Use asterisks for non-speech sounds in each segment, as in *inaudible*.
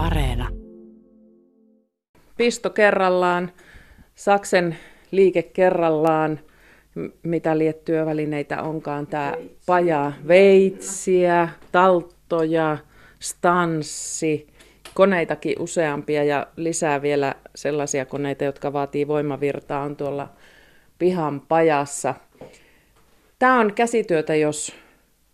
Areena. Pisto kerrallaan, Saksen liike kerrallaan, mitä liettyövälineitä onkaan. Tämä paja, veitsiä, talttoja, stanssi, koneitakin useampia ja lisää vielä sellaisia koneita, jotka vaatii voimavirtaa, on tuolla pihan pajassa. Tämä on käsityötä, jos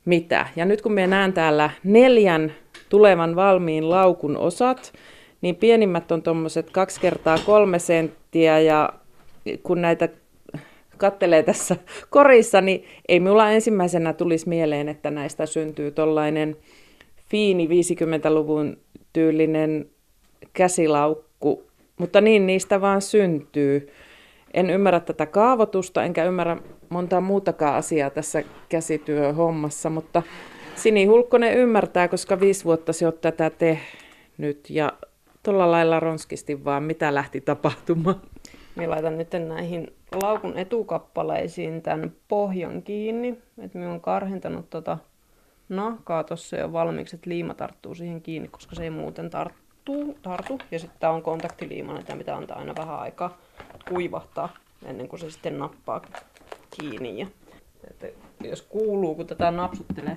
mitä. Ja nyt kun me näen täällä neljän tulevan valmiin laukun osat, niin pienimmät on tuommoiset kaksi kertaa kolme senttiä ja kun näitä kattelee tässä korissa, niin ei minulla ensimmäisenä tulisi mieleen, että näistä syntyy tuollainen fiini 50-luvun tyylinen käsilaukku, mutta niin niistä vaan syntyy. En ymmärrä tätä kaavoitusta, enkä ymmärrä montaa muutakaan asiaa tässä käsityöhommassa, mutta Sini Hulkkonen ymmärtää, koska viisi vuotta se on tätä tehnyt ja tuolla lailla ronskisti vaan, mitä lähti tapahtumaan. Minä laitan nyt näihin laukun etukappaleisiin tämän pohjan kiinni, että minä olen karhentanut tuota nahkaa tuossa jo valmiiksi, että liima tarttuu siihen kiinni, koska se ei muuten tarttu. tartu. Ja sitten tämä on kontaktiliimana, tämä mitä antaa aina vähän aikaa kuivahtaa ennen kuin se sitten nappaa kiinni. Ja, että jos kuuluu, kun tätä napsuttelee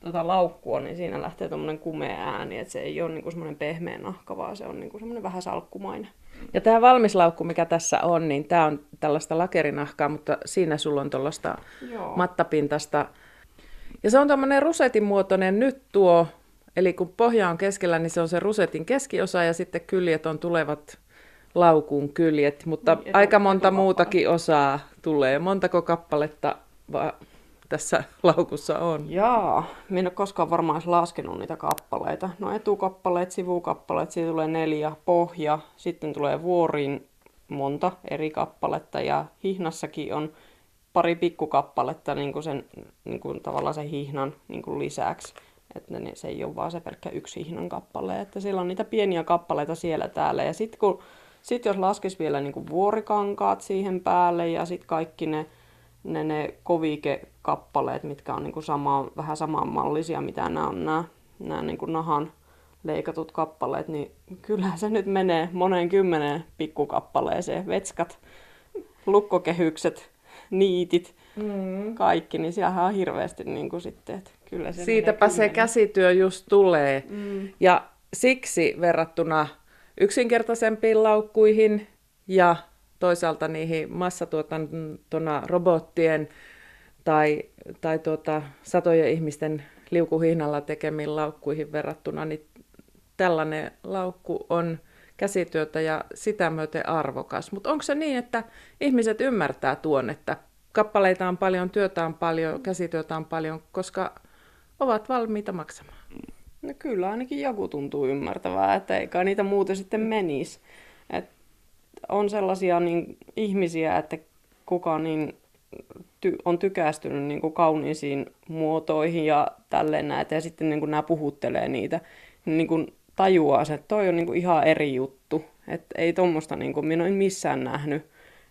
tota laukkua, niin siinä lähtee tuommoinen kumea ääni, että se ei ole niinku semmoinen pehmeä nahka, vaan se on niinku semmoinen vähän salkkumainen. Ja tämä valmis laukku, mikä tässä on, niin tämä on tällaista lakerinahkaa, mutta siinä sulla on tuollaista mattapintasta. Ja se on tämmöinen rusetin muotoinen nyt tuo, eli kun pohja on keskellä, niin se on se rusetin keskiosa ja sitten kyljet on tulevat laukun kyljet, mutta niin, aika monta muutakin osaa tulee. Montako kappaletta va- tässä laukussa on? Jaa, minä en ole koskaan varmaan edes laskenut niitä kappaleita. No etukappaleet, sivukappaleet, siitä tulee neljä, pohja, sitten tulee vuoriin monta eri kappaletta ja hihnassakin on pari pikkukappaletta niin kuin sen, niin kuin tavallaan sen hihnan niin kuin lisäksi. Että ne, se ei ole vaan se pelkkä yksi hihnan kappale, että siellä on niitä pieniä kappaleita siellä täällä. Ja sitten kun sitten jos laskisi vielä niin kuin vuorikankaat siihen päälle ja sitten kaikki ne, ne, ne kovike-kappaleet, mitkä on niin kuin sama, vähän samanmallisia, mitä nämä on nämä, nämä niin kuin nahan leikatut kappaleet, niin kyllähän se nyt menee moneen kymmeneen pikkukappaleeseen. Vetskat, lukkokehykset, niitit, mm. kaikki, niin siellä on hirveästi niin kuin sitten, että kyllä se Siitäpä se käsityö just tulee. Mm. Ja siksi verrattuna yksinkertaisempiin laukkuihin ja toisaalta niihin massatuotantona robottien tai, tai tuota, satojen ihmisten liukuhihnalla tekemiin laukkuihin verrattuna, niin tällainen laukku on käsityötä ja sitä myöten arvokas. Mutta onko se niin, että ihmiset ymmärtää tuon, että kappaleita on paljon, työtä on paljon, käsityötä on paljon, koska ovat valmiita maksamaan? No kyllä ainakin joku tuntuu ymmärtävää, että eikä niitä muuten sitten menisi. On sellaisia niin, ihmisiä, että kuka niin ty- on tykästynyt niin kuin kauniisiin muotoihin ja tälleen näitä, ja sitten niin kuin nämä puhuttelee niitä, niin kuin tajuaa se, että toi on niin kuin ihan eri juttu. Että ei tuommoista niin minä en missään nähnyt.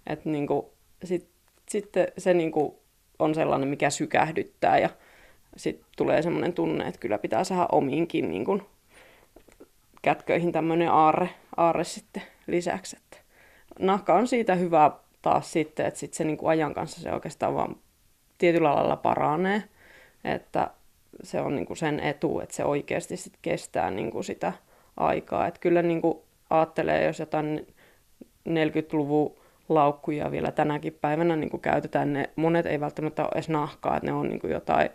Että niin kuin, sit, sitten se niin kuin on sellainen, mikä sykähdyttää ja sitten tulee semmoinen tunne, että kyllä pitää saada omiinkin niin kuin, kätköihin tämmöinen aarre, aarre sitten lisäksi. Nahka on siitä hyvä taas sitten, että sit se niin kuin ajan kanssa se oikeastaan vaan tietyllä lailla paranee. Että se on niin kuin sen etu, että se oikeasti sit kestää niin kuin sitä aikaa. Että kyllä niin kuin ajattelee, jos jotain 40-luvun laukkuja vielä tänäkin päivänä niin kuin käytetään, ne monet ei välttämättä ole edes nahkaa, että ne on niin kuin jotain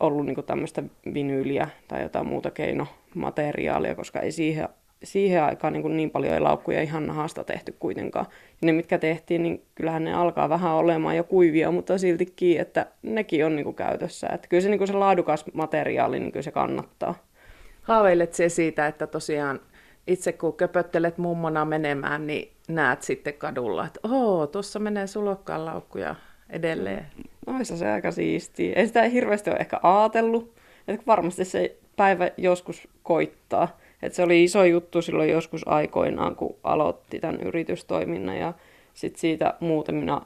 ollut niin tämmöistä vinyyliä tai jotain muuta keinomateriaalia, koska ei siihen, siihen aikaan niin, niin paljon ei laukkuja ihan nahasta tehty kuitenkaan. Ja ne, mitkä tehtiin, niin kyllähän ne alkaa vähän olemaan jo kuivia, mutta siltikin, että nekin on niin kuin käytössä. Että kyllä se, niin kuin se laadukas materiaali, niin kyllä se kannattaa. Haaveilet se siitä, että tosiaan itse kun köpöttelet mummona menemään, niin näet sitten kadulla, että oo, tuossa menee sulokkaan laukkuja edelleen. Noissa se aika siistiä. Ei sitä hirveästi ole ehkä ajatellut. Että varmasti se päivä joskus koittaa. Että se oli iso juttu silloin joskus aikoinaan, kun aloitti tämän yritystoiminnan. Ja sitten siitä muutamina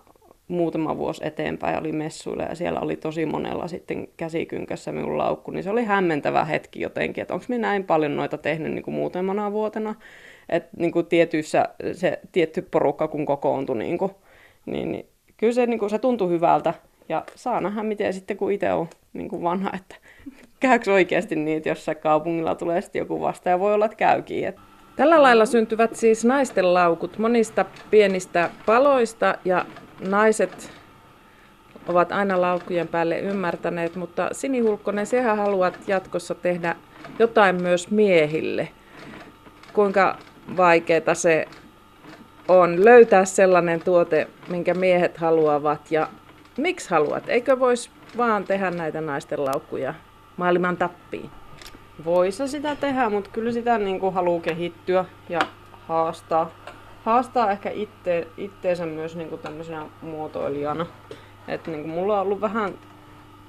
muutama vuosi eteenpäin oli messuilla ja siellä oli tosi monella sitten käsikynkässä minun laukku, niin se oli hämmentävä hetki jotenkin, että onko minä näin paljon noita tehnyt niin kuin muutamana vuotena, että niin kuin tietyissä se tietty porukka kun kokoontui, niin, kuin, niin, niin kyllä se, niin kuin, se tuntui hyvältä ja saa nähdä miten sitten kun itse on niin kuin vanha, että käykö oikeasti että jossain kaupungilla tulee sitten joku vasta ja voi olla, että käykin. Että Tällä lailla syntyvät siis naisten laukut monista pienistä paloista ja naiset ovat aina laukkujen päälle ymmärtäneet, mutta Sinihulkkonen, sehän haluat jatkossa tehdä jotain myös miehille. Kuinka vaikeaa se on löytää sellainen tuote, minkä miehet haluavat ja miksi haluat? Eikö voisi vaan tehdä näitä naisten laukkuja maailman tappiin? Voisi sitä tehdä, mutta kyllä sitä niin kuin haluaa kehittyä ja haastaa. Haastaa ehkä itte, itteensä myös niin kuin tämmöisenä muotoilijana. Et niin kuin mulla on ollut vähän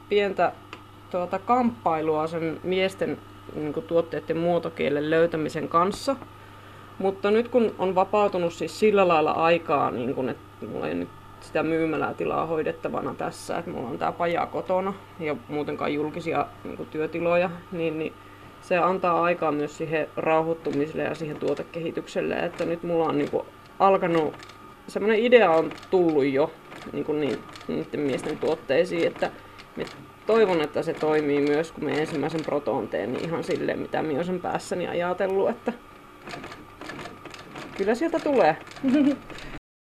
pientä tuota, kamppailua sen miesten niin kuin tuotteiden muotokielen löytämisen kanssa. Mutta nyt kun on vapautunut siis sillä lailla aikaa, niin kun, että mulla ei nyt sitä myymälää tilaa hoidettavana tässä, että mulla on tää paja kotona ja muutenkaan julkisia niin kuin työtiloja, niin, niin se antaa aikaa myös siihen rauhoittumiselle ja siihen tuotekehitykselle, että nyt mulla on niin kuin alkanut, semmoinen idea on tullut jo niin kuin niiden miesten tuotteisiin, että toivon, että se toimii myös, kun me ensimmäisen proton teen, niin ihan silleen, mitä minä olen päässäni ajatellut, että kyllä sieltä tulee. *laughs*